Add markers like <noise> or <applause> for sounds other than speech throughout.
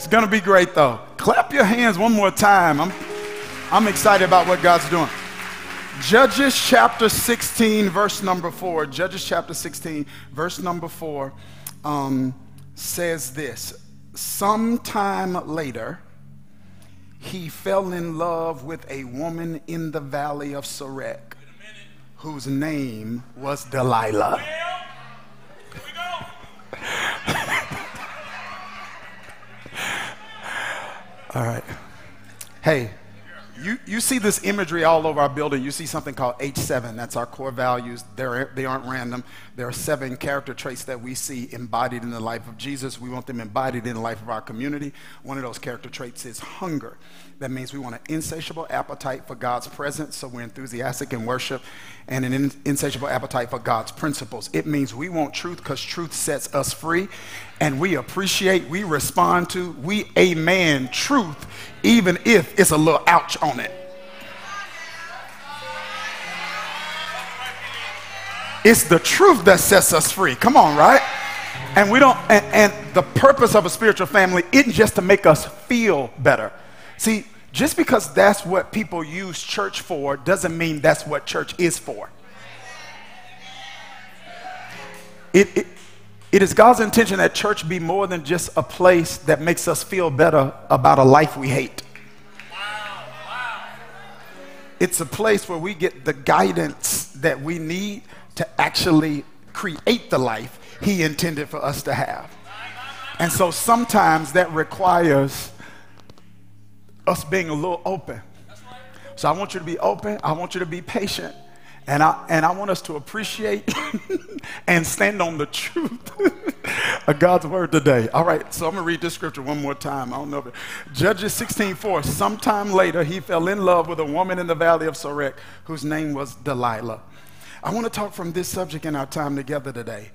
It's going to be great, though. Clap your hands one more time. I'm, I'm excited about what God's doing. Judges chapter 16, verse number 4. Judges chapter 16, verse number 4 um, says this Sometime later, he fell in love with a woman in the valley of Sorek whose name was Delilah. All right. Hey, you, you see this imagery all over our building. You see something called H7. That's our core values. They're, they aren't random. There are seven character traits that we see embodied in the life of Jesus. We want them embodied in the life of our community. One of those character traits is hunger. That means we want an insatiable appetite for God's presence, so we're enthusiastic in worship, and an insatiable appetite for God's principles. It means we want truth because truth sets us free, and we appreciate, we respond to, we amen truth, even if it's a little ouch on it. It's the truth that sets us free. Come on, right? And we don't, and, and the purpose of a spiritual family isn't just to make us feel better. See, just because that's what people use church for doesn't mean that's what church is for. It, it, it is God's intention that church be more than just a place that makes us feel better about a life we hate. It's a place where we get the guidance that we need to actually create the life He intended for us to have. And so sometimes that requires us being a little open. So I want you to be open. I want you to be patient. And I, and I want us to appreciate <laughs> and stand on the truth <laughs> of God's word today. All right, so I'm going to read this scripture one more time. I don't know if it, Judges 16 4. Sometime later, he fell in love with a woman in the valley of Sorek whose name was Delilah. I want to talk from this subject in our time together today.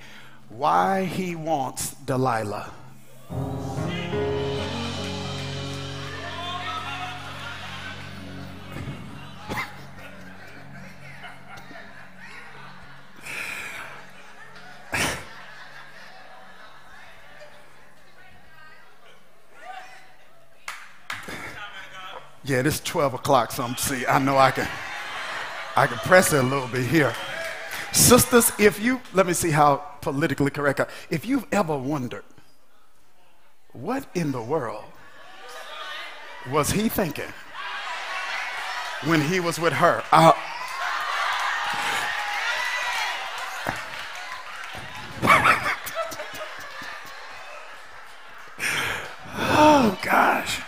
Why he wants Delilah. Yeah, it's 12 o'clock, so I'm see. I know I can I can press it a little bit here. Sisters, if you let me see how politically correct I, if you've ever wondered what in the world was he thinking when he was with her? Uh, oh gosh.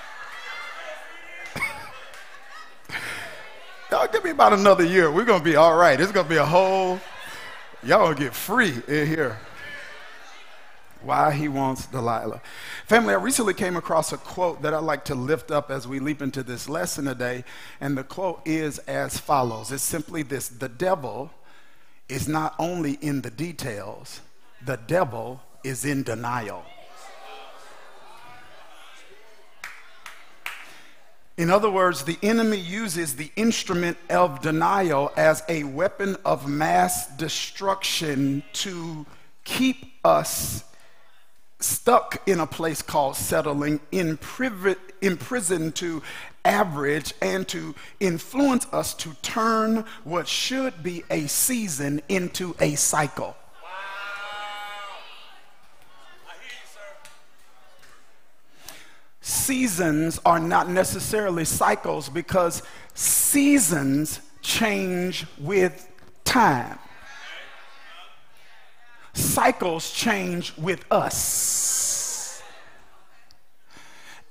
Y'all give me about another year. We're to be all right. It's to be a whole, y'all to get free in here. Why he wants Delilah. Family, I recently came across a quote that I'd like to lift up as we leap into this lesson today. And the quote is as follows It's simply this The devil is not only in the details, the devil is in denial. In other words, the enemy uses the instrument of denial as a weapon of mass destruction to keep us stuck in a place called settling, imprisoned to average, and to influence us to turn what should be a season into a cycle. Seasons are not necessarily cycles because seasons change with time. Cycles change with us.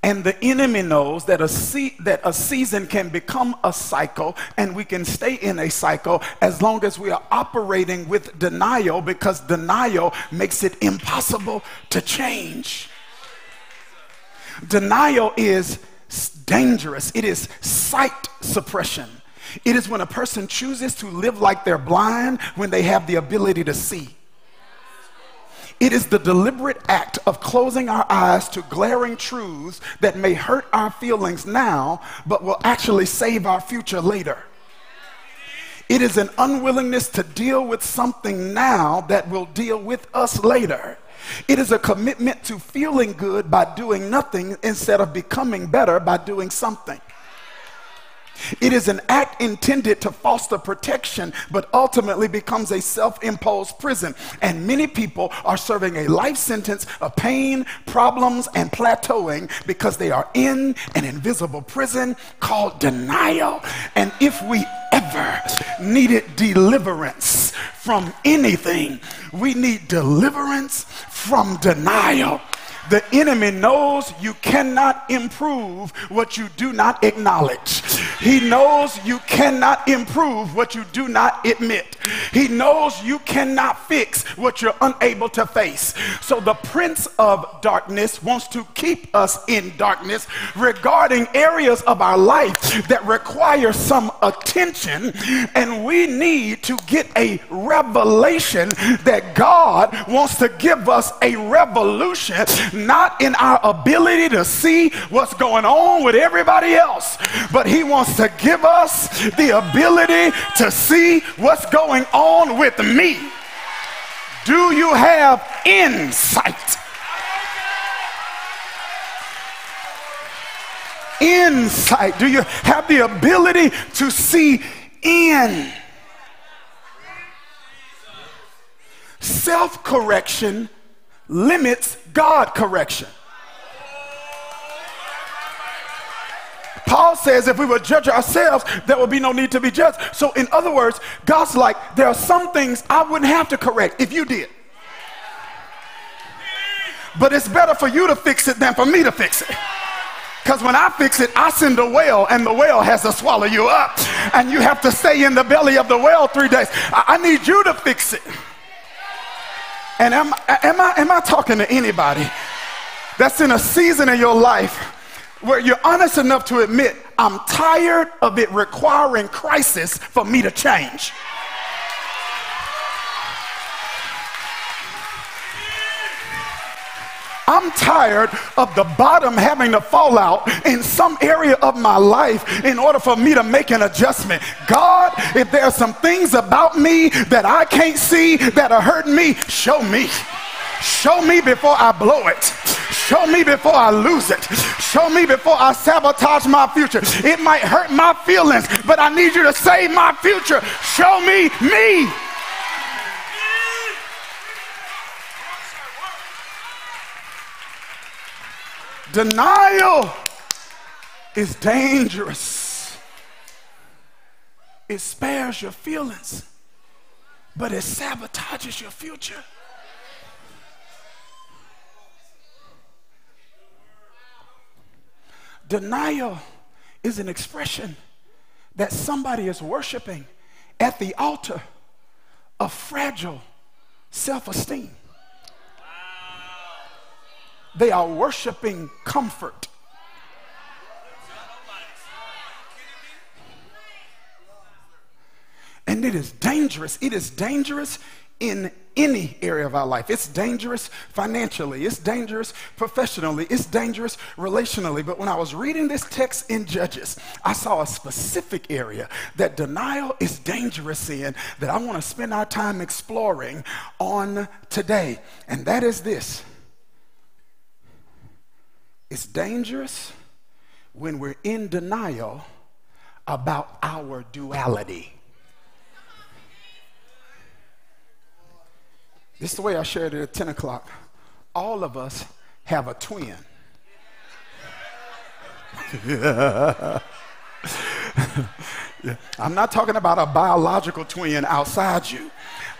And the enemy knows that a, se- that a season can become a cycle and we can stay in a cycle as long as we are operating with denial because denial makes it impossible to change. Denial is dangerous, it is sight suppression. It is when a person chooses to live like they're blind when they have the ability to see. It is the deliberate act of closing our eyes to glaring truths that may hurt our feelings now, but will actually save our future later. It is an unwillingness to deal with something now that will deal with us later. It is a commitment to feeling good by doing nothing instead of becoming better by doing something. It is an act intended to foster protection, but ultimately becomes a self imposed prison. And many people are serving a life sentence of pain, problems, and plateauing because they are in an invisible prison called denial. And if we ever needed deliverance from anything, we need deliverance from denial. The enemy knows you cannot improve what you do not acknowledge. He knows you cannot improve what you do not admit. He knows you cannot fix what you're unable to face. So the prince of darkness wants to keep us in darkness regarding areas of our life that require some attention. And we need to get a revelation that God wants to give us a revolution not in our ability to see what's going on with everybody else, but He wants to give us the ability to see what's going on with me. Do you have insight? Insight. Do you have the ability to see in? Self correction limits God correction. Paul says if we would judge ourselves, there would be no need to be judged. So, in other words, God's like, there are some things I wouldn't have to correct if you did. But it's better for you to fix it than for me to fix it. Because when I fix it, I send a whale, and the whale has to swallow you up. And you have to stay in the belly of the whale three days. I, I need you to fix it. And am, am, I, am I talking to anybody that's in a season in your life where you're honest enough to admit, I'm tired of it requiring crisis for me to change? I'm tired of the bottom having to fall out in some area of my life in order for me to make an adjustment. God, if there are some things about me that I can't see that are hurting me, show me. Show me before I blow it. Show me before I lose it. Show me before I sabotage my future. It might hurt my feelings, but I need you to save my future. Show me me. Denial is dangerous. It spares your feelings, but it sabotages your future. Denial is an expression that somebody is worshiping at the altar of fragile self esteem. They are worshiping comfort. And it is dangerous. It is dangerous in any area of our life. It's dangerous financially, it's dangerous professionally, it's dangerous relationally. But when I was reading this text in Judges, I saw a specific area that denial is dangerous in that I want to spend our time exploring on today. And that is this it's dangerous when we're in denial about our duality. This is the way I shared it at 10 o'clock. All of us have a twin. yeah. I'm not talking about a biological twin outside you.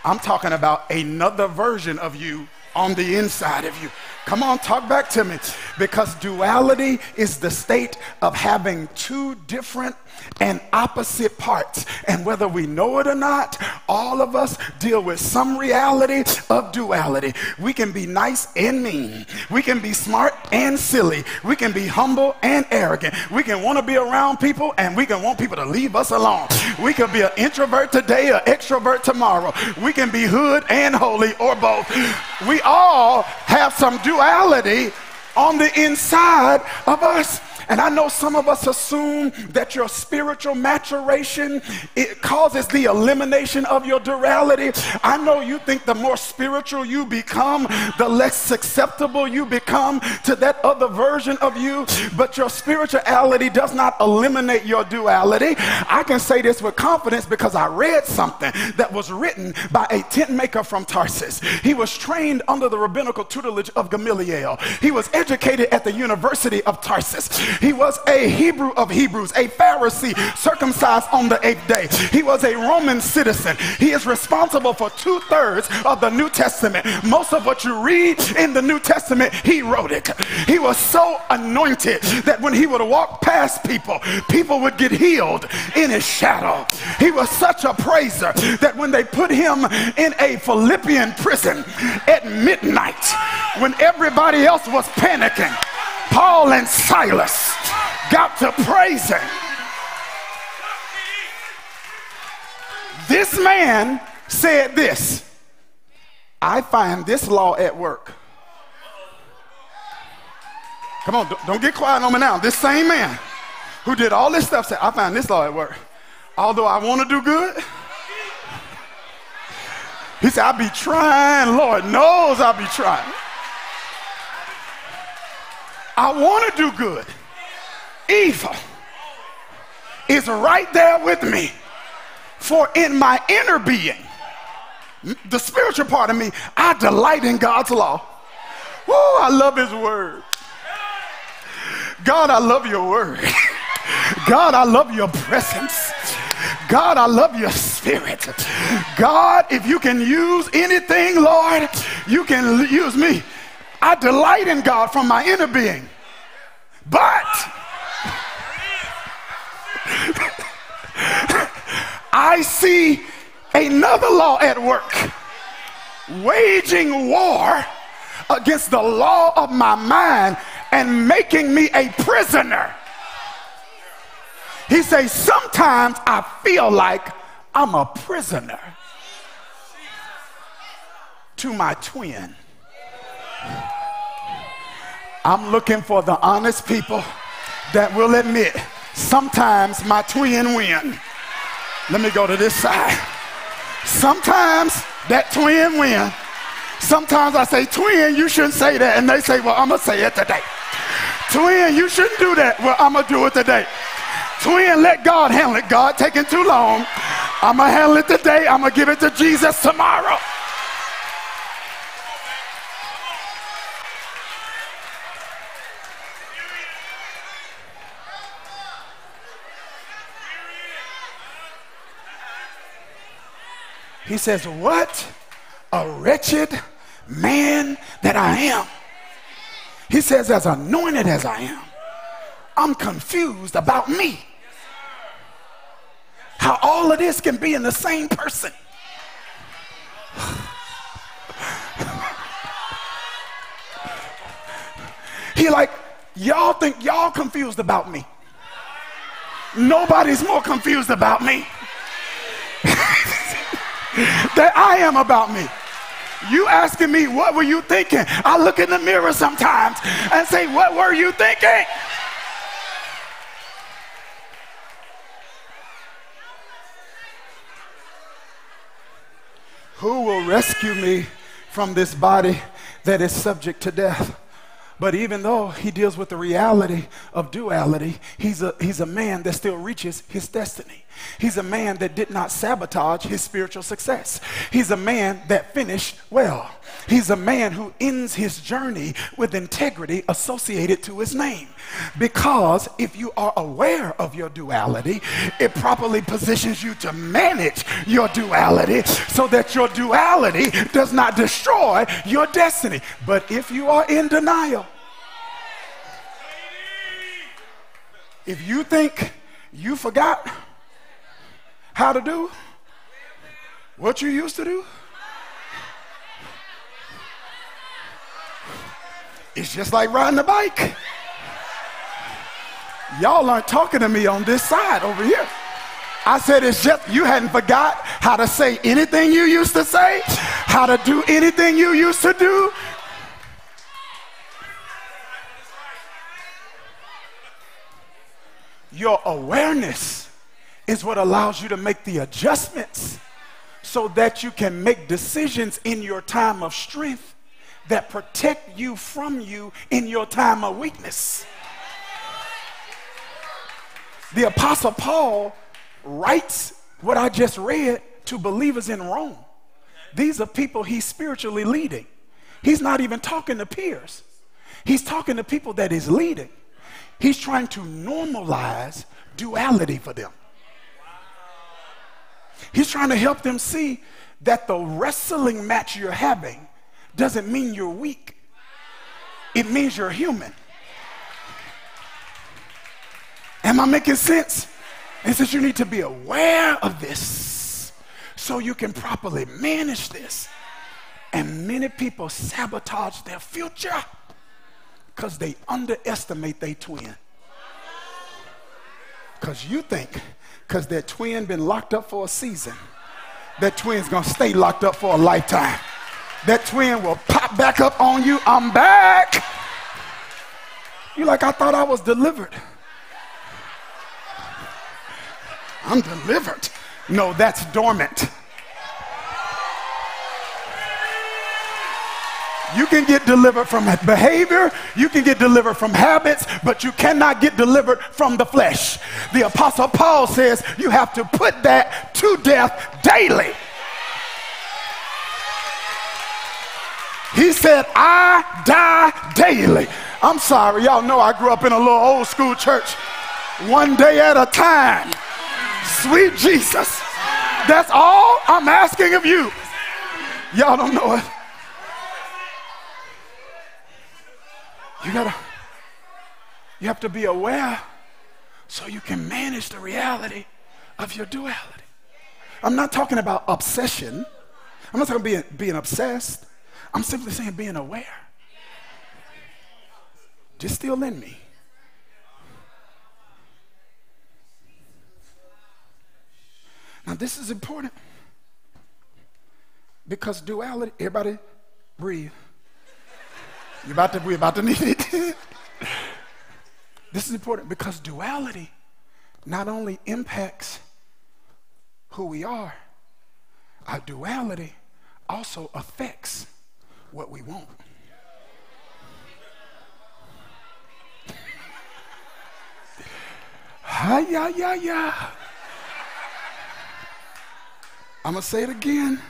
I'm talking about another version of you on the inside of you. Come on, talk back to me. Because duality is the state of having two different and opposite parts. And whether we know it or not, all of us deal with some reality of duality. We can be nice and mean. We can be smart and silly. We can be humble and arrogant. We can want to be around people and we can want people to leave us alone. We can be an introvert today, an extrovert tomorrow. We can be hood and holy or both. We all have some duality on the inside of us. And I know some of us assume that your spiritual maturation it causes the elimination of your duality. I know you think the more spiritual you become, the less susceptible you become to that other version of you. But your spirituality does not eliminate your duality. I can say this with confidence because I read something that was written by a tent maker from Tarsus. He was trained under the rabbinical tutelage of Gamaliel. He was educated at the University of Tarsus. He was a Hebrew of Hebrews, a Pharisee circumcised on the eighth day. He was a Roman citizen. He is responsible for two thirds of the New Testament. Most of what you read in the New Testament, he wrote it. He was so anointed that when he would walk past people, people would get healed in his shadow. He was such a praiser that when they put him in a Philippian prison at midnight, when everybody else was panicking, Paul and Silas got to praising. This man said this I find this law at work. Come on, don't get quiet on me now. This same man who did all this stuff said, I find this law at work. Although I want to do good, he said, I be trying. Lord knows I be trying. I want to do good. Evil is right there with me. For in my inner being, the spiritual part of me, I delight in God's law. Oh, I love his word. God, I love your word. <laughs> God, I love your presence. God, I love your spirit. God, if you can use anything, Lord, you can use me. I delight in God from my inner being. But I see another law at work waging war against the law of my mind and making me a prisoner. He says, Sometimes I feel like I'm a prisoner to my twin. I'm looking for the honest people that will admit sometimes my twin win. Let me go to this side. Sometimes that twin win. Sometimes I say, twin, you shouldn't say that. And they say, well, I'm going to say it today. Twin, you shouldn't do that. Well, I'm going to do it today. Twin, let God handle it. God taking too long. I'm going to handle it today. I'm going to give it to Jesus tomorrow. He says, What a wretched man that I am. He says, As anointed as I am, I'm confused about me. How all of this can be in the same person. he like, y'all think y'all confused about me. Nobody's more confused about me. That I am about me. You asking me, what were you thinking? I look in the mirror sometimes and say, what were you thinking? Who will rescue me from this body that is subject to death? But even though he deals with the reality of duality, he's a, he's a man that still reaches his destiny. He's a man that did not sabotage his spiritual success. He's a man that finished well. He's a man who ends his journey with integrity associated to his name. Because if you are aware of your duality, it properly positions you to manage your duality so that your duality does not destroy your destiny. But if you are in denial, if you think you forgot how to do what you used to do, it's just like riding a bike. Y'all aren't talking to me on this side over here. I said it's just you hadn't forgot how to say anything you used to say, how to do anything you used to do. Your awareness is what allows you to make the adjustments so that you can make decisions in your time of strength that protect you from you in your time of weakness. The Apostle Paul writes what I just read to believers in Rome. These are people he's spiritually leading. He's not even talking to peers, he's talking to people that he's leading. He's trying to normalize duality for them. He's trying to help them see that the wrestling match you're having doesn't mean you're weak, it means you're human. Am I making sense? He says you need to be aware of this so you can properly manage this. And many people sabotage their future because they underestimate their twin. Because you think, because their twin been locked up for a season, that twin's gonna stay locked up for a lifetime. That twin will pop back up on you. I'm back. You're like, I thought I was delivered. I'm delivered. No, that's dormant. You can get delivered from behavior, you can get delivered from habits, but you cannot get delivered from the flesh. The Apostle Paul says you have to put that to death daily. He said, I die daily. I'm sorry, y'all know I grew up in a little old school church. One day at a time. Sweet Jesus. That's all I'm asking of you. Y'all don't know it. You gotta, you have to be aware so you can manage the reality of your duality. I'm not talking about obsession. I'm not talking about being, being obsessed. I'm simply saying being aware. Just still in me. Now, this is important because duality, everybody breathe. You about to, we about to need it. <laughs> this is important because duality not only impacts who we are, our duality also affects what we want. Hi, yeah, yeah, yeah. I'm going to say it again.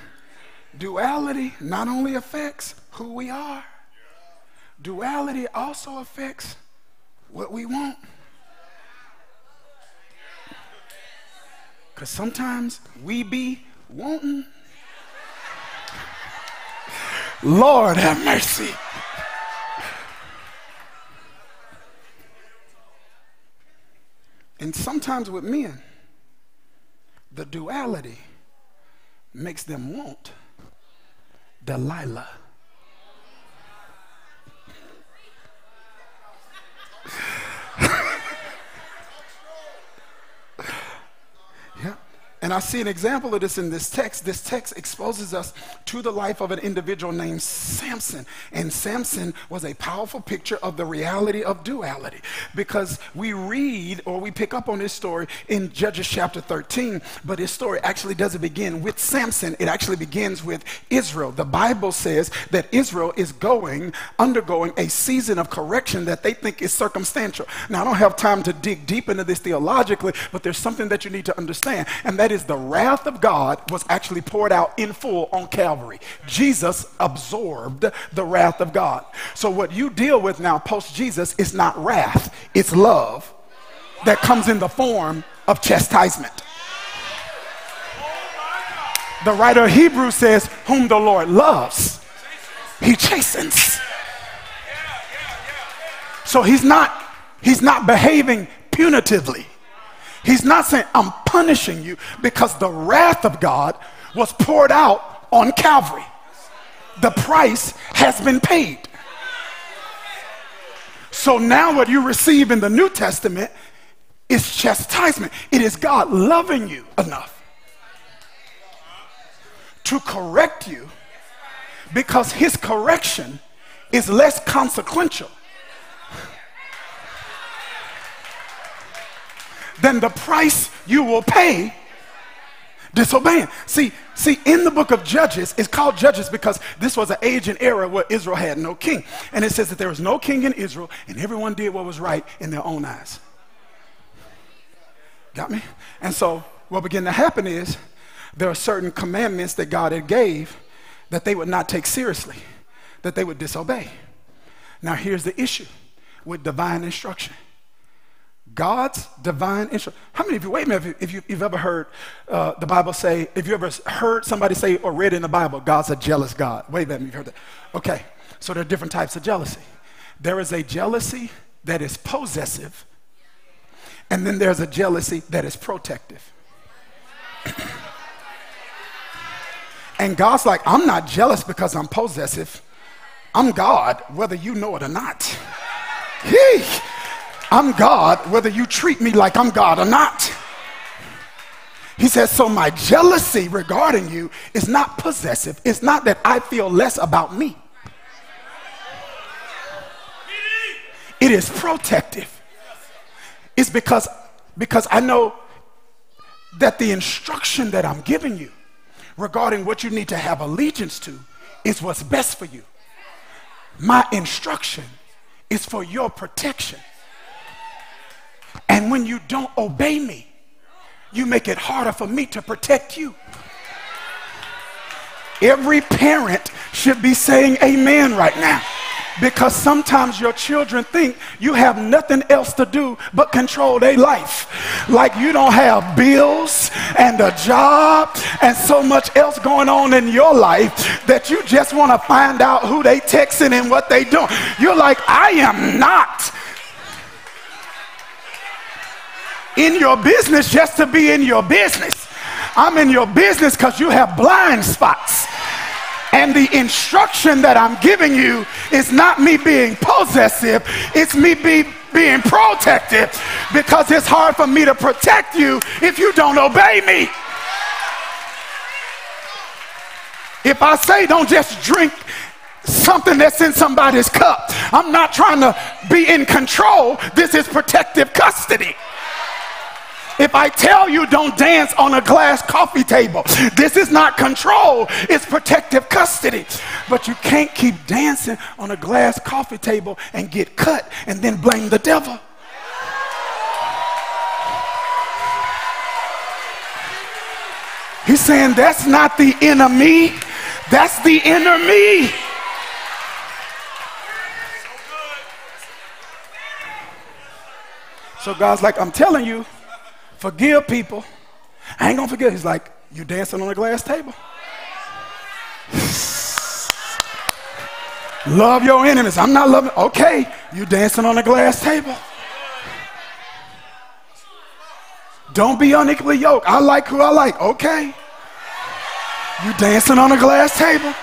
Duality not only affects who we are, duality also affects what we want. Because sometimes we be wanting. Lord have mercy. And sometimes with men, the duality makes them want Delilah. And I see an example of this in this text. This text exposes us to the life of an individual named Samson. And Samson was a powerful picture of the reality of duality because we read or we pick up on this story in Judges chapter 13, but his story actually doesn't begin with Samson. It actually begins with Israel. The Bible says that Israel is going, undergoing a season of correction that they think is circumstantial. Now, I don't have time to dig deep into this theologically, but there's something that you need to understand, and that is is the wrath of God was actually poured out in full on Calvary. Jesus absorbed the wrath of God. So, what you deal with now post Jesus is not wrath, it's love that comes in the form of chastisement. The writer of Hebrews says, Whom the Lord loves, he chastens. So he's not, he's not behaving punitively. He's not saying, I'm punishing you because the wrath of God was poured out on Calvary. The price has been paid. So now, what you receive in the New Testament is chastisement. It is God loving you enough to correct you because his correction is less consequential than the price you will pay disobeying. See, see, in the book of Judges, it's called Judges because this was an age and era where Israel had no king. And it says that there was no king in Israel, and everyone did what was right in their own eyes. Got me? And so what began to happen is there are certain commandments that God had gave that they would not take seriously, that they would disobey. Now here's the issue with divine instruction. God's divine instruction. How many of you, wait a minute, if, you, have ever heard uh, the Bible say, if you ever heard somebody say or read in the Bible, God's a jealous God. Wait a minute, you've heard that. Okay, so there are different types of jealousy. There is a jealousy that is possessive, and then there's a jealousy that is protective. <coughs> and God's like, I'm not jealous because I'm possessive. I'm God, whether you know it or not. <laughs> Hey. I'm God whether you treat me like I'm God or not. He says, So my jealousy regarding you is not possessive. It's not that I feel less about me, it is protective. It's because, because I know that the instruction that I'm giving you regarding what you need to have allegiance to is what's best for you. My instruction is for your protection. And when you don't obey me, you make it harder for me to protect you. Every parent should be saying amen right now. Because sometimes your children think you have nothing else to do but control their life. Like you don't have bills and a job and so much else going on in your life that you just want to find out who they texting and what they doing. You're like, I am not in your business just to be in your business. I'm in your business because you have blind spots. And the instruction that I'm giving you is not me being possessive, it's me be, being protective because it's hard for me to protect you if you don't obey me. If I say don't just drink something that's in somebody's cup, I'm not trying to be in control. This is protective custody. If I tell you don't dance on a glass coffee table, this is not control, it's protective custody. But you can't keep dancing on a glass coffee table and get cut and then blame the devil. He's saying that's not the enemy, that's the inner me. So God's like, I'm telling you, Forgive people. I ain't gonna forget. He's like, You dancing on a glass table? <sighs> Love your enemies. I'm not loving. Okay, you dancing on a glass table. Don't be unequally yoked. I like who I like. Okay. You dancing on a glass table.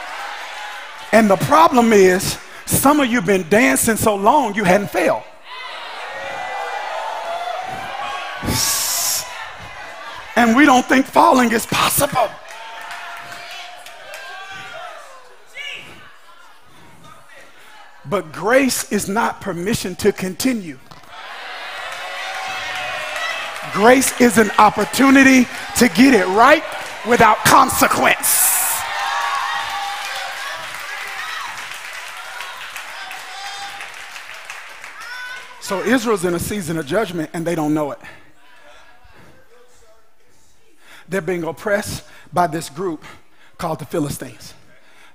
And the problem is, some of you been dancing so long you hadn't failed. And we don't think falling is possible. But grace is not permission to continue. Grace is an opportunity to get it right without consequence. So Israel's in a season of judgment and they don't know it. They're being oppressed by this group called the Philistines.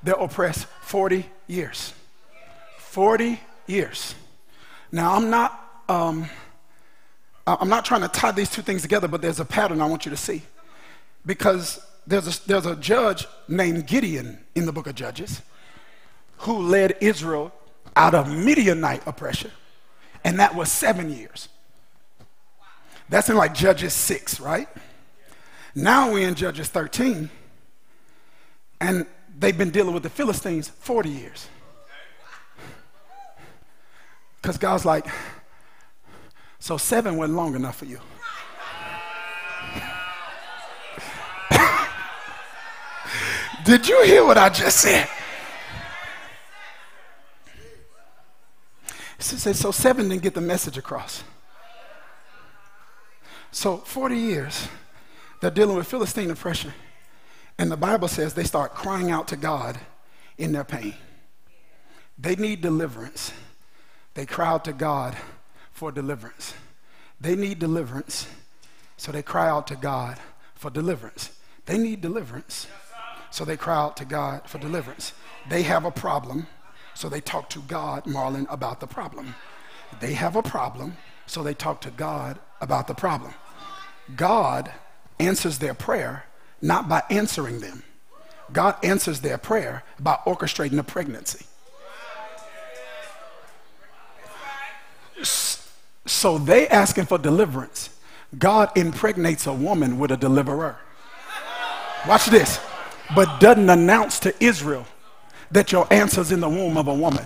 They're oppressed 40 years. 40 years. Now, I'm not, um, I'm not trying to tie these two things together, but there's a pattern I want you to see. Because there's a, there's a judge named Gideon in the book of Judges who led Israel out of Midianite oppression, and that was seven years. That's in like Judges 6, right? Now we're in Judges 13, and they've been dealing with the Philistines 40 years. Because God's like, so seven wasn't long enough for you. <laughs> Did you hear what I just said? So seven didn't get the message across. So 40 years, they're dealing with Philistine oppression. And the Bible says they start crying out to God in their pain. They need deliverance. They cry out to God for deliverance. They need deliverance, so they cry out to God for deliverance. They need deliverance, so they cry out to God for deliverance. They have a problem, so they talk to God, Marlon, about the problem. They have a problem, so they talk to God about the problem. God answers their prayer not by answering them. God answers their prayer by orchestrating a pregnancy. So they asking for deliverance. God impregnates a woman with a deliverer. Watch this. But doesn't announce to Israel that your answer's in the womb of a woman.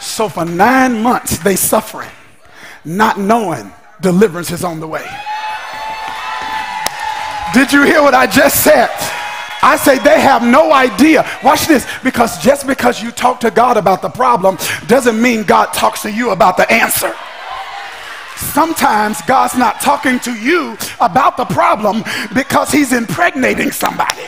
So for nine months they suffering, not knowing deliverance is on the way. Did you hear what I just said? I say they have no idea. Watch this, because just because you talk to God about the problem doesn't mean God talks to you about the answer. Sometimes God's not talking to you about the problem because he's impregnating somebody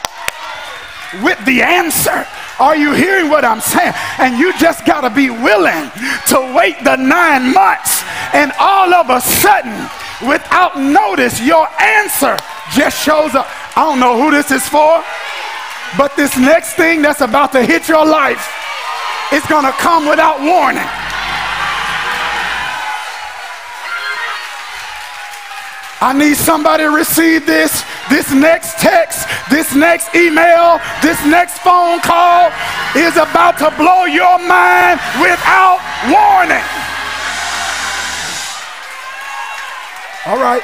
with the answer. Are you hearing what I'm saying? And you just got to be willing to wait the nine months, and all of a sudden, without notice, your answer just shows up. I don't know who this is for, but this next thing that's about to hit your life is going to come without warning. I need somebody to receive this. This next text, this next email, this next phone call is about to blow your mind without warning. All right.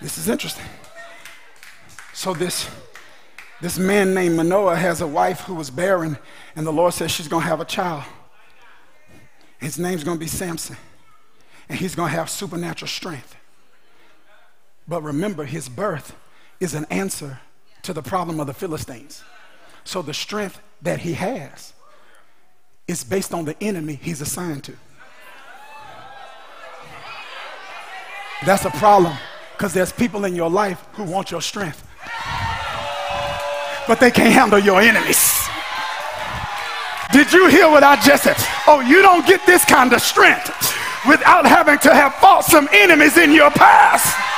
This is interesting. So this this man named Manoah has a wife who was barren, and the Lord says she's going to have a child. His name's going to be Samson, and he's going to have supernatural strength. But remember, his birth is an answer to the problem of the Philistines. So the strength that he has is based on the enemy he's assigned to. That's a problem because there's people in your life who want your strength, but they can't handle your enemies. Did you hear what I just said? Oh, you don't get this kind of strength without having to have fought some enemies in your past.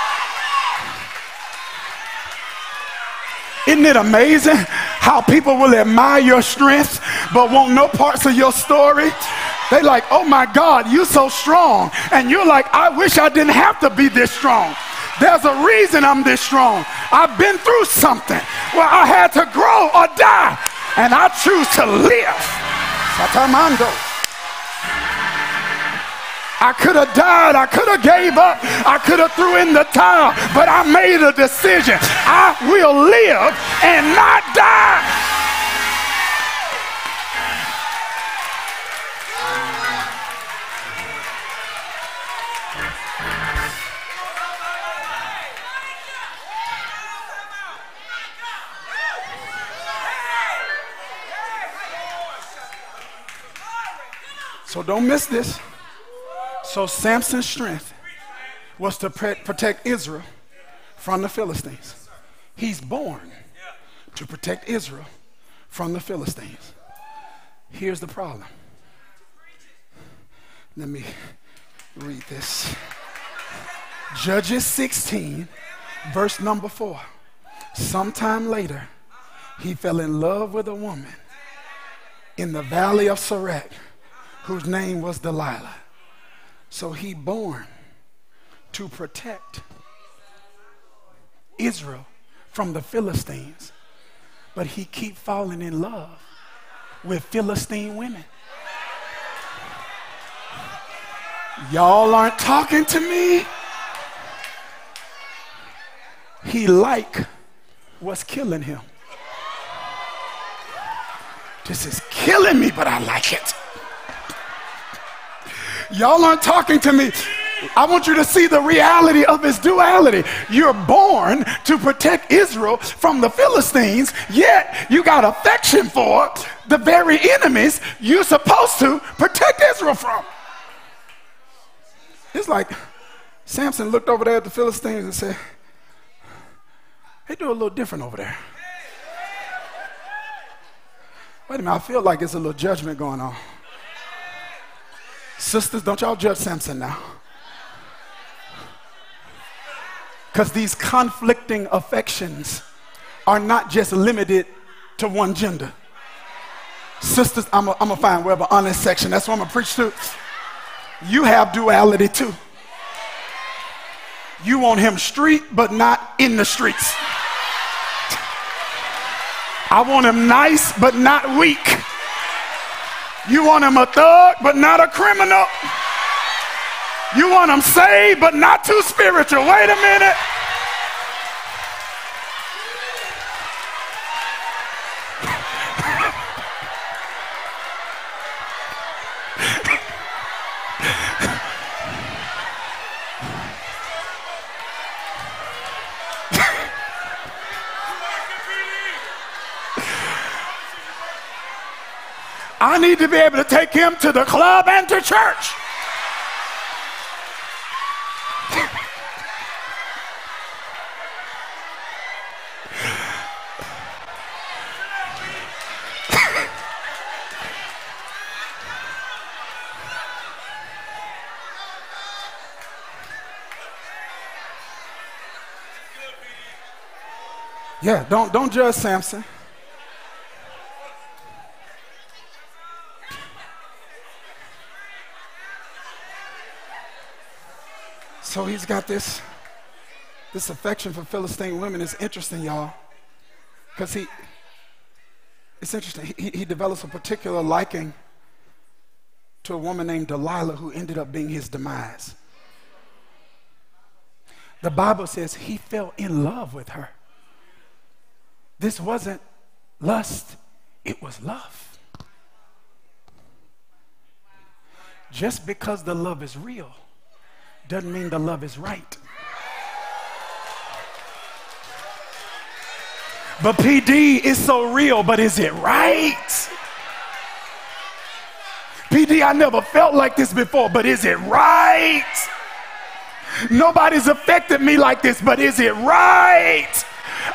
Isn't it amazing how people will admire your strength but want no parts of your story? They like, oh my God, you're so strong. And you're like, I wish I didn't have to be this strong. There's a reason I'm this strong. I've been through something where I had to grow or die, and I choose to live. Satamando. I could have died. I could have gave up. I could have threw in the towel, but I made a decision. I will live and not die. So don't miss this. So Samson's strength was to protect Israel from the Philistines. He's born to protect Israel from the Philistines. Here's the problem. Let me read this. Judges 16, verse number 4. Sometime later, he fell in love with a woman in the valley of Sorek whose name was Delilah. So he born to protect Israel from the Philistines. But he keep falling in love with Philistine women. Y'all aren't talking to me. He like what's killing him. This is killing me, but I like it. Y'all aren't talking to me. I want you to see the reality of his duality. You're born to protect Israel from the Philistines, yet you got affection for the very enemies you're supposed to protect Israel from. It's like Samson looked over there at the Philistines and said, They do a little different over there. Wait a minute, I feel like it's a little judgment going on. Sisters, don't y'all judge Samson now. Because these conflicting affections are not just limited to one gender. Sisters, I'm going to find wherever honest section. That's what I'm going to preach to. You have duality too. You want him street, but not in the streets. I want him nice, but not weak. You want him a thug, but not a criminal. You want him saved, but not too spiritual. Wait a minute. Need to be able to take him to the club and to church. Yeah, don't, don't judge Samson. So he's got this, this affection for Philistine women. It's interesting, y'all, because he, it's interesting. He, he develops a particular liking to a woman named Delilah who ended up being his demise. The Bible says he fell in love with her. This wasn't lust, it was love. Just because the love is real doesn't mean the love is right. But PD is so real, but is it right? PD, I never felt like this before, but is it right? Nobody's affected me like this, but is it right?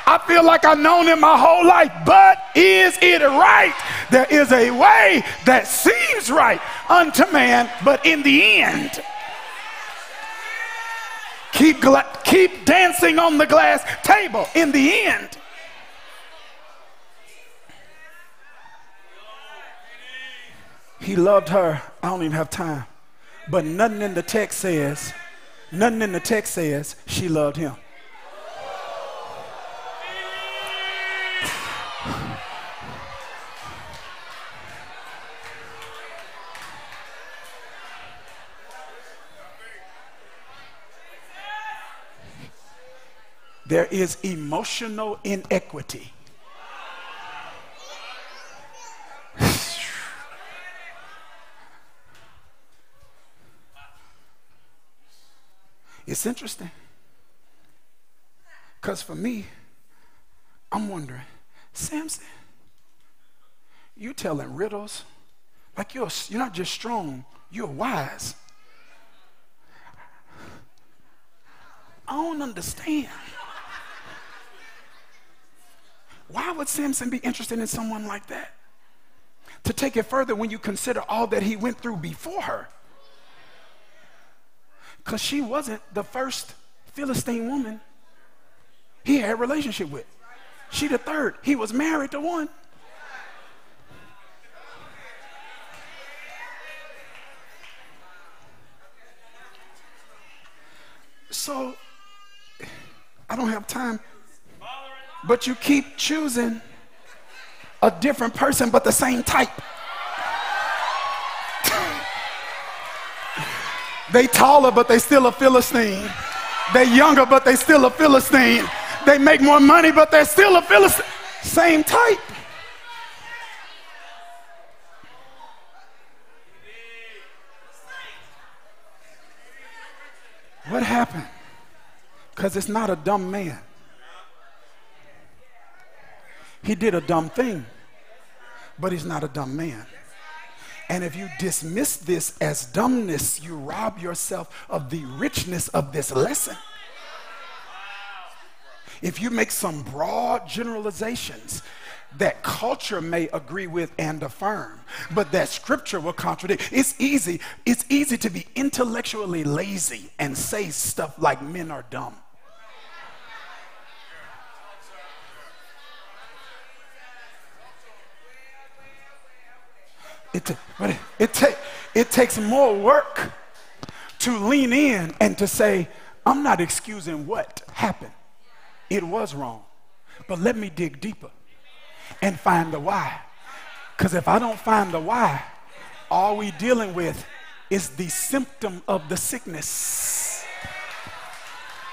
I feel like I've known him my whole life, but is it right? There is a way that seems right unto man, but in the end, keep, gla- keep dancing on the glass table in the end. He loved her. I don't even have time. But nothing in the text says, nothing in the text says she loved him. There is emotional inequity. It's interesting. Because for me, I'm wondering, Samson, you telling riddles like you're, you're not just strong, you're wise. I don't understand. Why would Samson be interested in someone like that? To take it further, when you consider all that he went through before her, because she wasn't the first Philistine woman he had a relationship with. She the third. He was married to one. So I don't have time but you keep choosing a different person but the same type. <laughs> they taller but they still a Philistine. They younger but they still a Philistine. They make more money but they're still a Philistine. Same type. What happened? Because it's not a dumb man. He did a dumb thing, but he's not a dumb man. And if you dismiss this as dumbness, you rob yourself of the richness of this lesson. If you make some broad generalizations that culture may agree with and affirm, but that scripture will contradict. It's easy, it's easy to be intellectually lazy and say stuff like men are dumb. It, it, ta- it takes more work to lean in and to say, I'm not excusing what happened. It was wrong. But let me dig deeper and find the why. Because if I don't find the why, all we dealing with is the symptom of the sickness.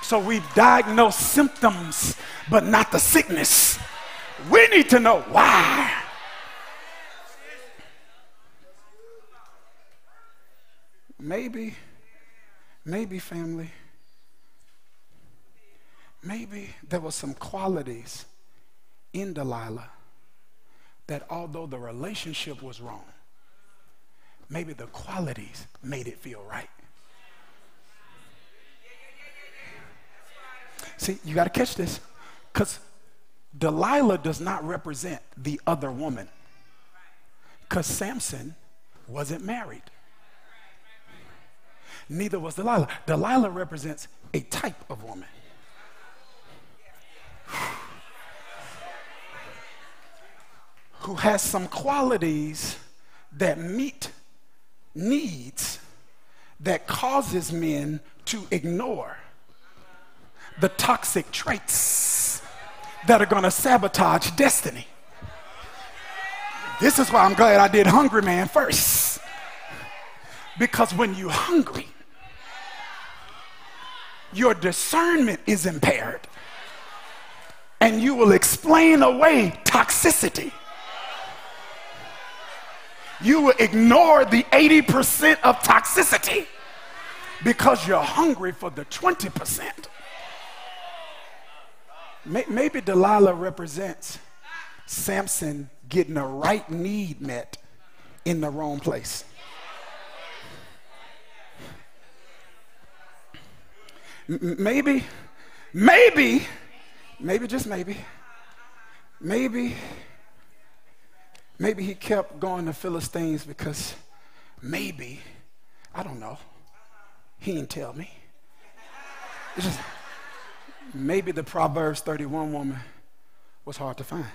So we've diagnosed symptoms, but not the sickness. We need to know why. Maybe, maybe, family, maybe there were some qualities in Delilah that although the relationship was wrong, maybe the qualities made it feel right. See, you got to catch this because Delilah does not represent the other woman because Samson wasn't married. Neither was Delilah. Delilah represents a type of woman. <sighs> who has some qualities that meet needs that causes men to ignore the toxic traits that are going to sabotage destiny. This is why I'm glad I did Hungry Man first. Because when you're hungry, your discernment is impaired. And you will explain away toxicity you will ignore the 80% of toxicity because you're hungry for the 20%. Maybe Delilah represents Samson getting a right need met in the wrong place. Maybe, maybe, maybe, just maybe, maybe Maybe he kept going to Philistines because maybe, I don't know, he didn't tell me. It's just, maybe the Proverbs 31 woman was hard to find.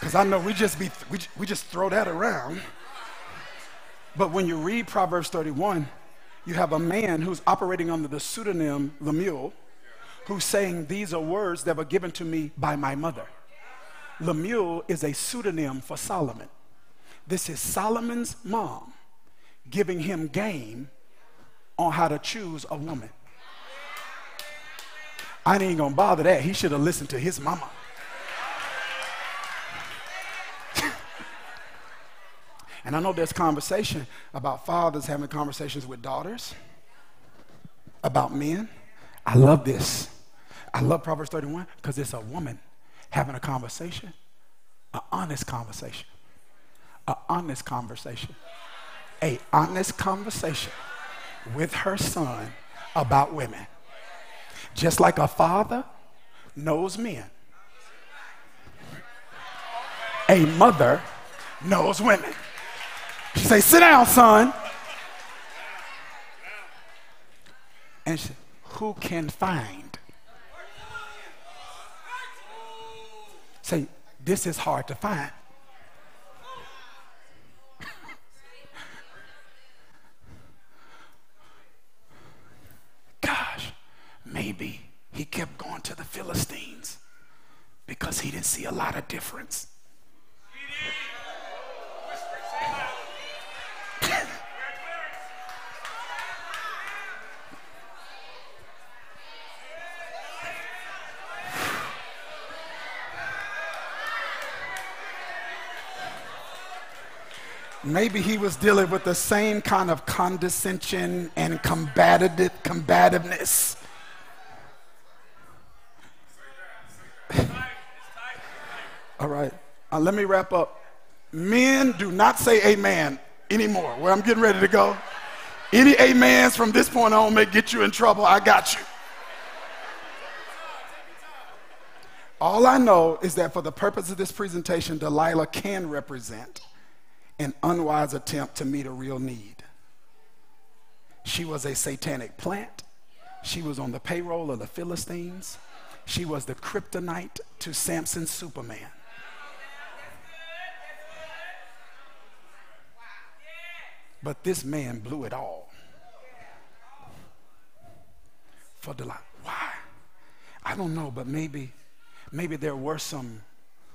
Because I know we just, be, we, we just throw that around. But when you read Proverbs 31, you have a man who's operating under the pseudonym Lemuel who's saying, These are words that were given to me by my mother. Lemuel is a pseudonym for Solomon. This is Solomon's mom giving him game on how to choose a woman. I ain't gonna bother that. He should have listened to his mama. And I know there's conversation about fathers having conversations with daughters, about men. I love this. I love Proverbs 31 because it's a woman having a conversation, an honest conversation, an honest conversation, a honest conversation with her son about women. Just like a father knows men, a mother knows women. She say, "Sit down, son." And she, who can find Say, this is hard to find. Gosh, maybe he kept going to the Philistines because he didn't see a lot of difference. Maybe he was dealing with the same kind of condescension and combative, combativeness. All right, uh, let me wrap up. Men do not say amen anymore. Where I'm getting ready to go. Any amens from this point on may get you in trouble. I got you. All I know is that for the purpose of this presentation, Delilah can represent an unwise attempt to meet a real need. She was a satanic plant. She was on the payroll of the Philistines. She was the kryptonite to Samson's Superman. But this man blew it all for Delilah. Why? I don't know, but maybe, maybe there were some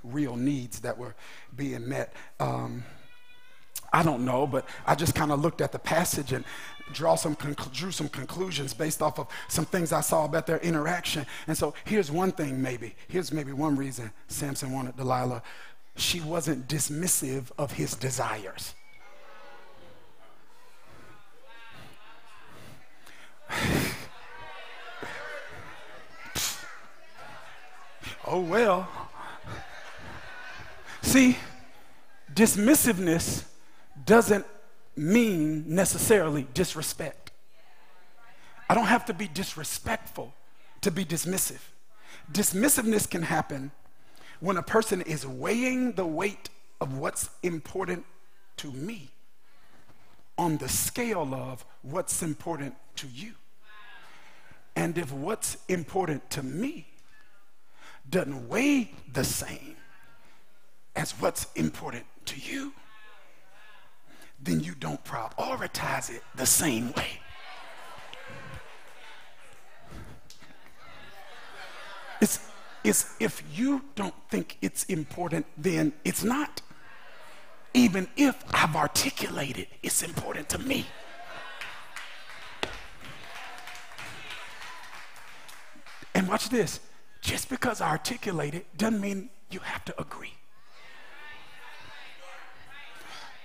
real needs that were being met. Um, I don't know, but I just kind of looked at the passage and draw some drew some conclusions based off of some things I saw about their interaction. And so here's one thing, maybe. Here's maybe one reason Samson wanted Delilah. She wasn't dismissive of his desires. <sighs> oh well. See, dismissiveness doesn't mean necessarily disrespect. I don't have to be disrespectful to be dismissive. Dismissiveness can happen when a person is weighing the weight of what's important to me on the scale of what's important to you. And if what's important to me doesn't weigh the same as what's important to you, then you don't prioritize it the same way. It's, it's if you don't think it's important, then it's not. Even if I've articulated it's important to me. And watch this just because I articulate it doesn't mean you have to agree.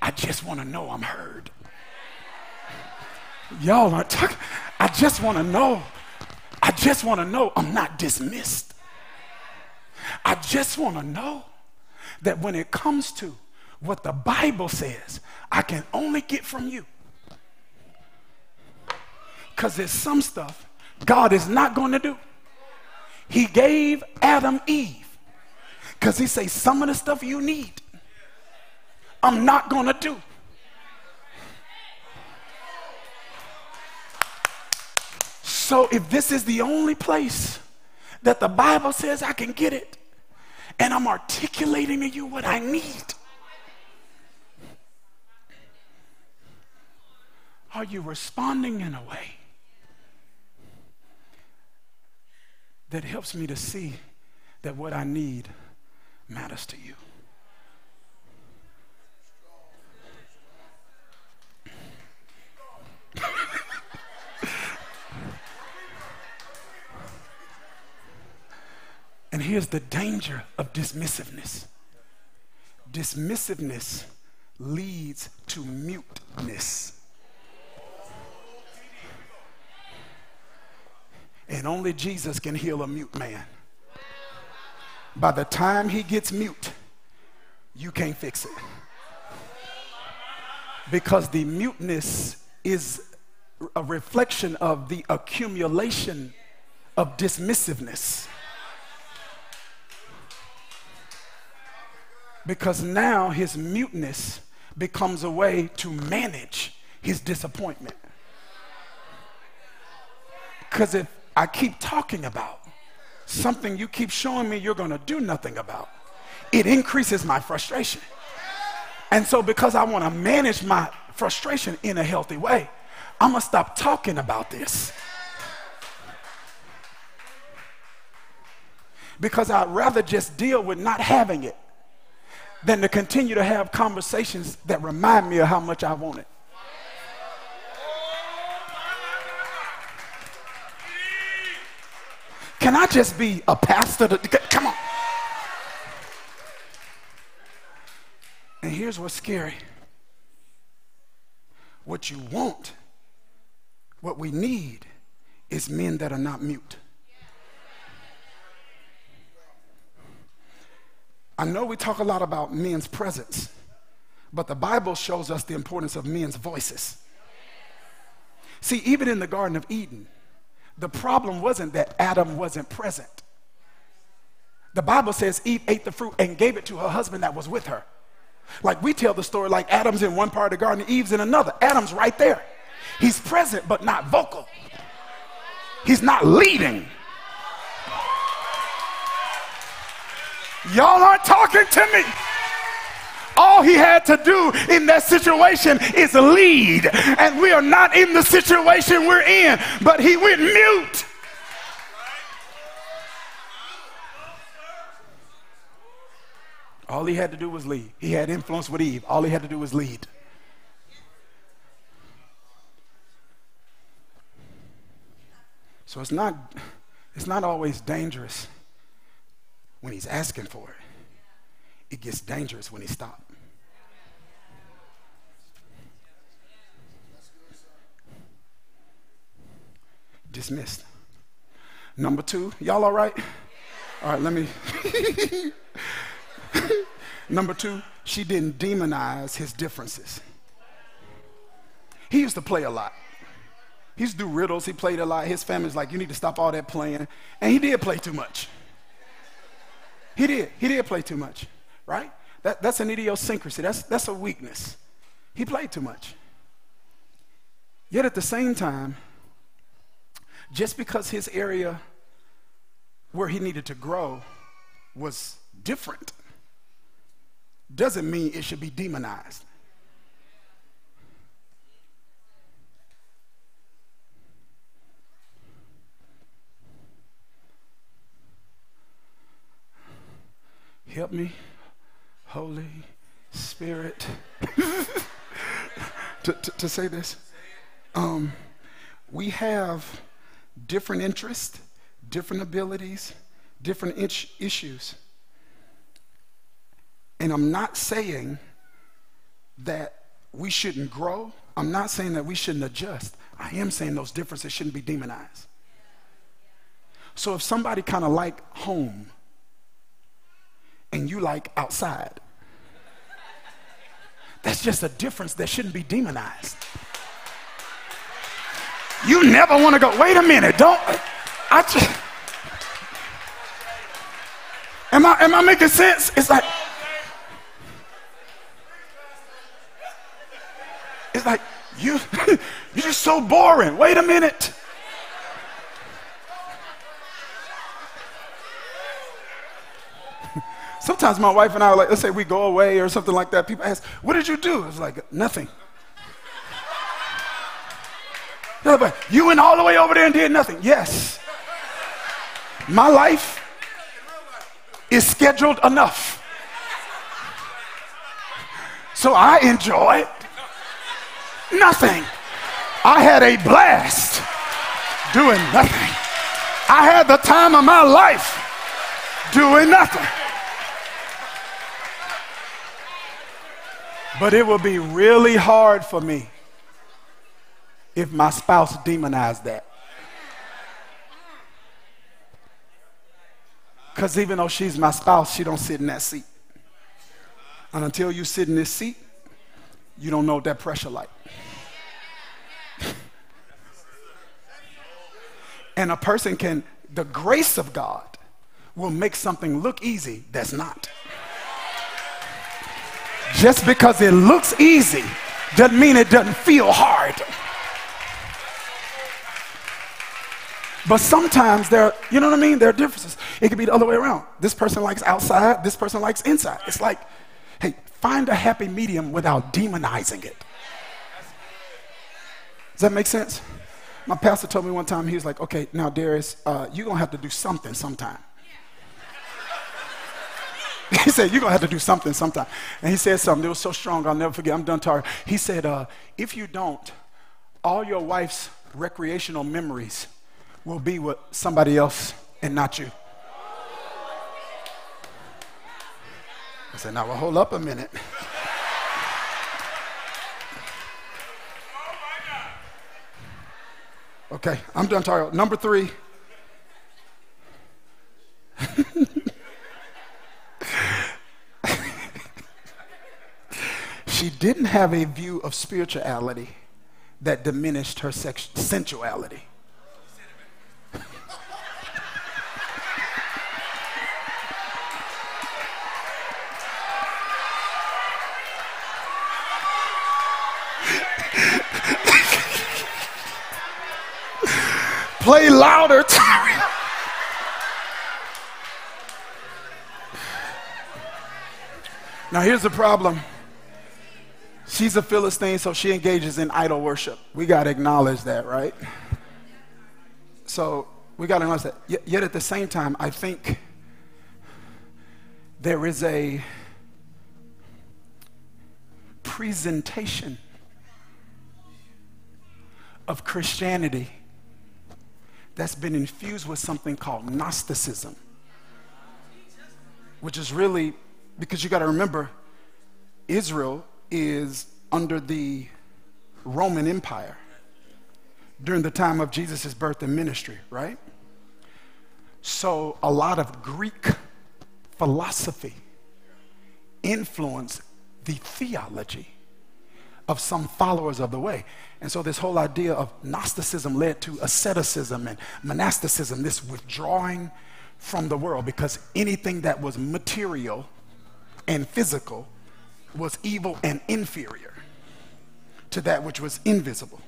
I just want to know I'm heard. Y'all aren't talking. I just want to know. I just want to know I'm not dismissed. I just want to know that when it comes to what the Bible says, I can only get from you. Because there's some stuff God is not going to do. He gave Adam Eve because he says some of the stuff you need I'm not going to do. So if this is the only place that the Bible says I can get it, and I'm articulating to you what I need, are you responding in a way that helps me to see that what I need matters to you? And here's the danger of dismissiveness dismissiveness leads to muteness. And only Jesus can heal a mute man. By the time he gets mute, you can't fix it. Because the muteness is a reflection of the accumulation of dismissiveness. Because now his muteness becomes a way to manage his disappointment. Because if I keep talking about something you keep showing me you're going to do nothing about, it increases my frustration. And so, because I want to manage my frustration in a healthy way, I'm going to stop talking about this. Because I'd rather just deal with not having it than to continue to have conversations that remind me of how much I want it. Can I just be a pastor? To, come on. And here's what's scary What you want, what we need, is men that are not mute. I know we talk a lot about men's presence, but the Bible shows us the importance of men's voices. See, even in the Garden of Eden, the problem wasn't that Adam wasn't present. The Bible says Eve ate the fruit and gave it to her husband that was with her. Like we tell the story like Adam's in one part of the garden, Eve's in another. Adam's right there. He's present but not vocal. He's not leading. Y'all aren't talking to me. All he had to do in that situation is lead. And we are not in the situation we're in, but he went mute. All he had to do was lead. He had influence with Eve. All he had to do was lead. So it's not, it's not always dangerous when he's asking for it. It gets dangerous when he stops. Dismissed. Number two, y'all all right? All right, let me. <laughs> Number two, she didn't demonize his differences. He used to play a lot. He used to do riddles. He played a lot. His family's like, you need to stop all that playing. And he did play too much. He did. He did play too much, right? That, that's an idiosyncrasy. That's, that's a weakness. He played too much. Yet at the same time, just because his area where he needed to grow was different doesn't mean it should be demonized. Help me, Holy Spirit, <laughs> to, to, to, say this. Um, we have different interests, different abilities, different issues. And I'm not saying that we shouldn't grow. I'm not saying that we shouldn't adjust. I am saying those differences shouldn't be demonized. So if somebody kind of like home and you like outside, that's just a difference that shouldn't be demonized. You never want to go, wait a minute, don't, I just, am I, am I making sense? It's like, It's like, you, <laughs> you're just so boring. Wait a minute. Sometimes my wife and I like, let's say we go away or something like that. People ask, what did you do? It's like, nothing. You went all the way over there and did nothing. Yes. My life is scheduled enough. So I enjoy nothing. I had a blast doing nothing. I had the time of my life doing nothing. But it would be really hard for me if my spouse demonized that. Because even though she's my spouse, she don't sit in that seat. And until you sit in this seat, you don't know what that pressure like. <laughs> and a person can, the grace of God will make something look easy that's not. Just because it looks easy doesn't mean it doesn't feel hard. But sometimes there, are, you know what I mean? There are differences. It could be the other way around. This person likes outside, this person likes inside. It's like, hey, find a happy medium without demonizing it. Does that make sense? My pastor told me one time, he was like, okay, now, Darius, uh, you're going to have to do something sometime. He said, you're going to have to do something sometime. And he said something that was so strong, I'll never forget. I'm done talking. He said, uh, if you don't, all your wife's recreational memories will be with somebody else and not you. I said, now, well, hold up a minute. Okay, I'm done talking. Number three. <laughs> she didn't have a view of spirituality that diminished her sex- sensuality. Play louder. Terry. now, here's the problem. She's a Philistine, so she engages in idol worship. We got to acknowledge that, right? So we got to acknowledge that. Yet, at the same time, I think there is a presentation of Christianity that's been infused with something called Gnosticism, which is really because you got to remember Israel is under the Roman Empire during the time of Jesus' birth and ministry, right? So a lot of Greek philosophy influenced the theology of some followers of the way. And so this whole idea of Gnosticism led to asceticism and monasticism, this withdrawing from the world because anything that was material and physical was evil and inferior to that which was invisible.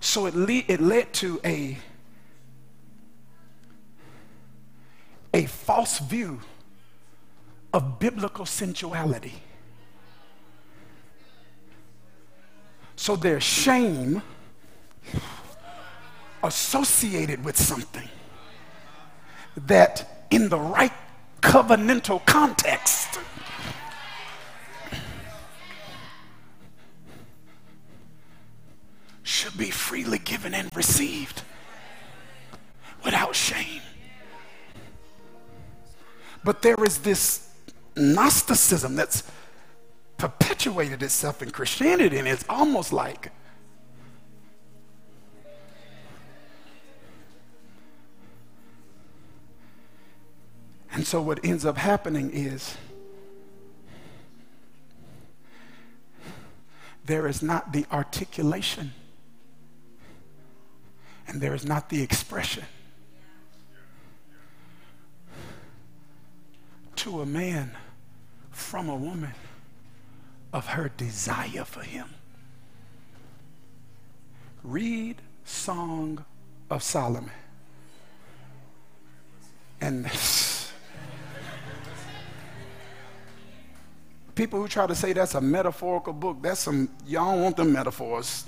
So it, le- it led to a, a false view of biblical sensuality. So there's shame associated with something that, in the right covenantal context, should be freely given and received without shame. But there is this Gnosticism that's perpetuated itself in Christianity, and it's almost like And so, what ends up happening is there is not the articulation and there is not the expression to a man from a woman of her desire for him. Read Song of Solomon. And <laughs> people who try to say that's a metaphorical book, that's some, y'all want them metaphors.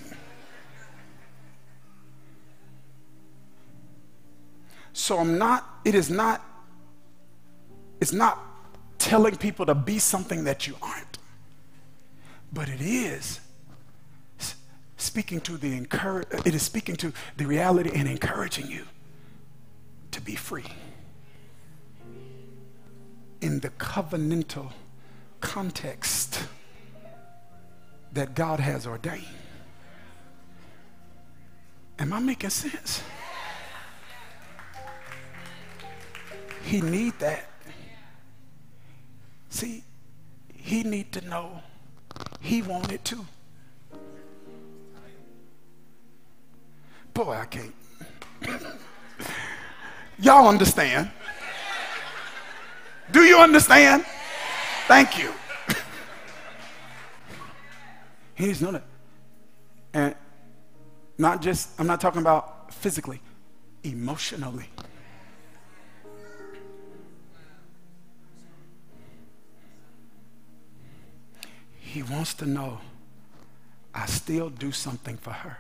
So I'm not, it is not, it's not telling people to be something that you aren't. But it is speaking to the encourage, it is speaking to the reality and encouraging you to be free in the covenantal context that God has ordained. Am I making sense? He need that. See, he need to know he wanted to. Boy, I can't. <coughs> Y'all understand? Do you understand? Thank you. <coughs> he needs to know that. And not just, I'm not talking about physically, emotionally. He wants to know I still do something for her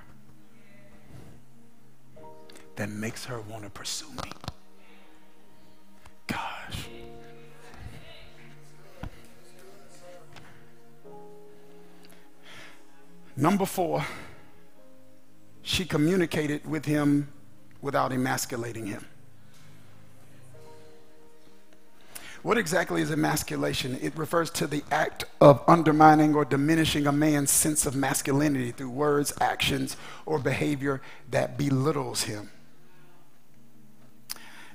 that makes her want to pursue me. Gosh. Number four, she communicated with him without emasculating him. What exactly is emasculation? It refers to the act of undermining or diminishing a man's sense of masculinity through words, actions, or behavior that belittles him.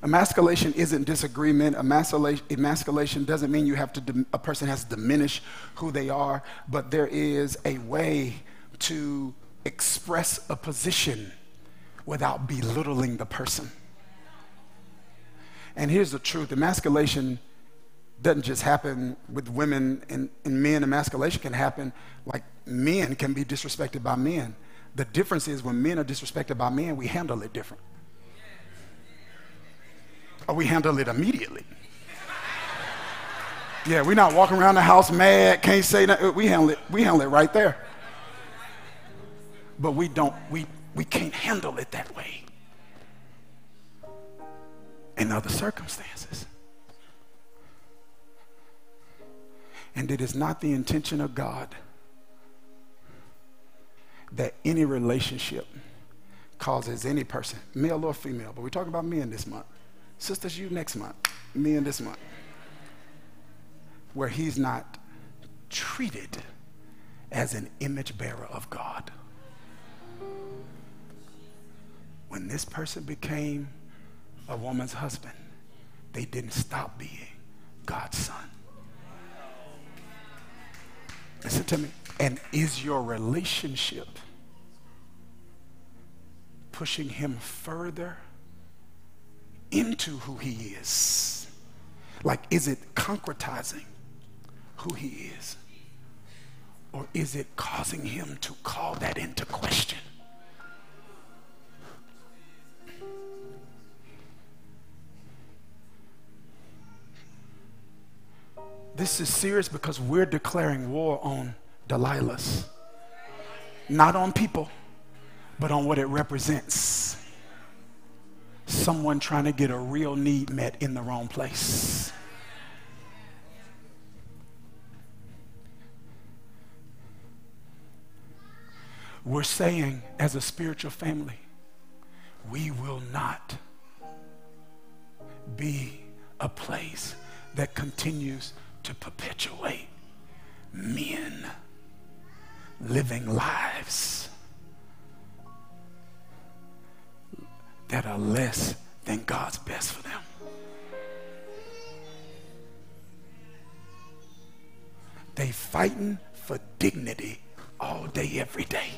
Emasculation isn't disagreement. Emasculation doesn't mean you have to, a person has to diminish who they are, but there is a way to express a position without belittling the person. And here's the truth emasculation doesn't just happen with women and, and men. Emasculation can happen like men can be disrespected by men. The difference is when men are disrespected by men, we handle it different. Or we handle it immediately. Yeah, we're not walking around the house mad, can't say that. We handle it, we handle it right there. But we don't, we, we can't handle it that way in other circumstances. And it is not the intention of God that any relationship causes any person, male or female, but we're talking about men this month. Sisters, you next month, men this month, where he's not treated as an image bearer of God. When this person became a woman's husband, they didn't stop being God's son. Listen to me. And is your relationship pushing him further into who he is? Like, is it concretizing who he is? Or is it causing him to call that into question? This is serious because we're declaring war on Delilahs. Not on people, but on what it represents. Someone trying to get a real need met in the wrong place. We're saying, as a spiritual family, we will not be a place that continues to perpetuate men living lives that are less than God's best for them. They fighting for dignity all day, every day.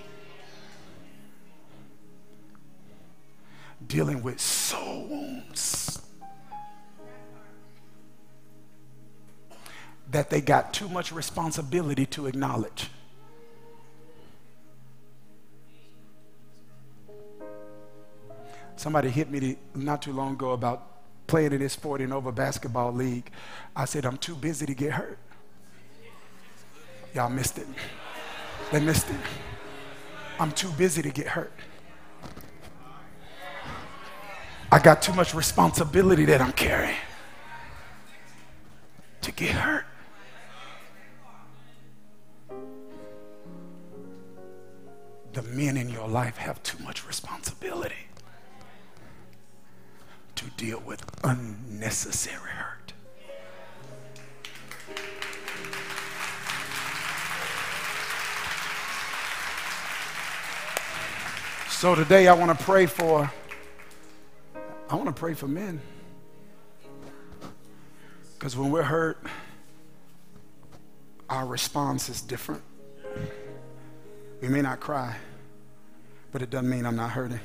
Dealing with soul wounds. That they got too much responsibility to acknowledge. Somebody hit me not too long ago about playing in this 40 and over basketball league. I said, I'm too busy to get hurt. Y'all missed it. They missed it. I'm too busy to get hurt. I got too much responsibility that I'm carrying to get hurt. The men in your life have too much responsibility to deal with unnecessary hurt. So today I want to pray for I want to pray for men. Because when we're hurt, our response is different. We may not cry, but it doesn't mean I'm not hurting.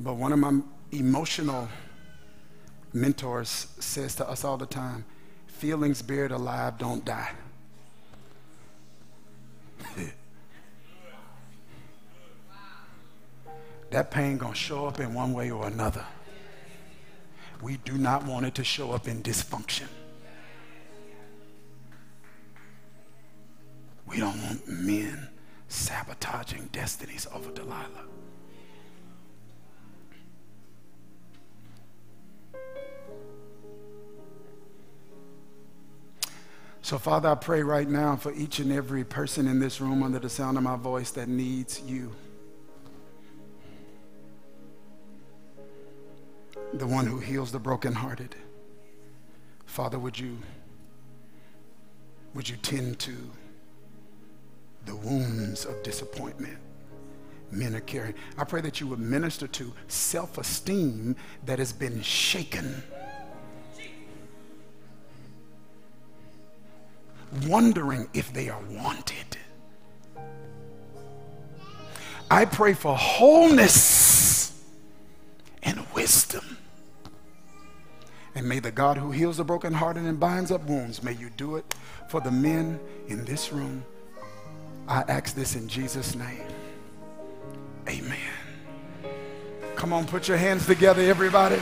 But one of my emotional mentors says to us all the time feelings buried alive don't die. <laughs> that pain going to show up in one way or another. We do not want it to show up in dysfunction. We don't want men sabotaging destinies over Delilah. So, Father, I pray right now for each and every person in this room under the sound of my voice that needs you. the one who heals the brokenhearted. Father, would you, would you tend to the wounds of disappointment men are carrying? I pray that you would minister to self esteem that has been shaken. Wondering if they are wanted. I pray for wholeness and wisdom. And may the God who heals the brokenhearted and binds up wounds, may you do it for the men in this room. I ask this in Jesus' name. Amen. Come on, put your hands together, everybody.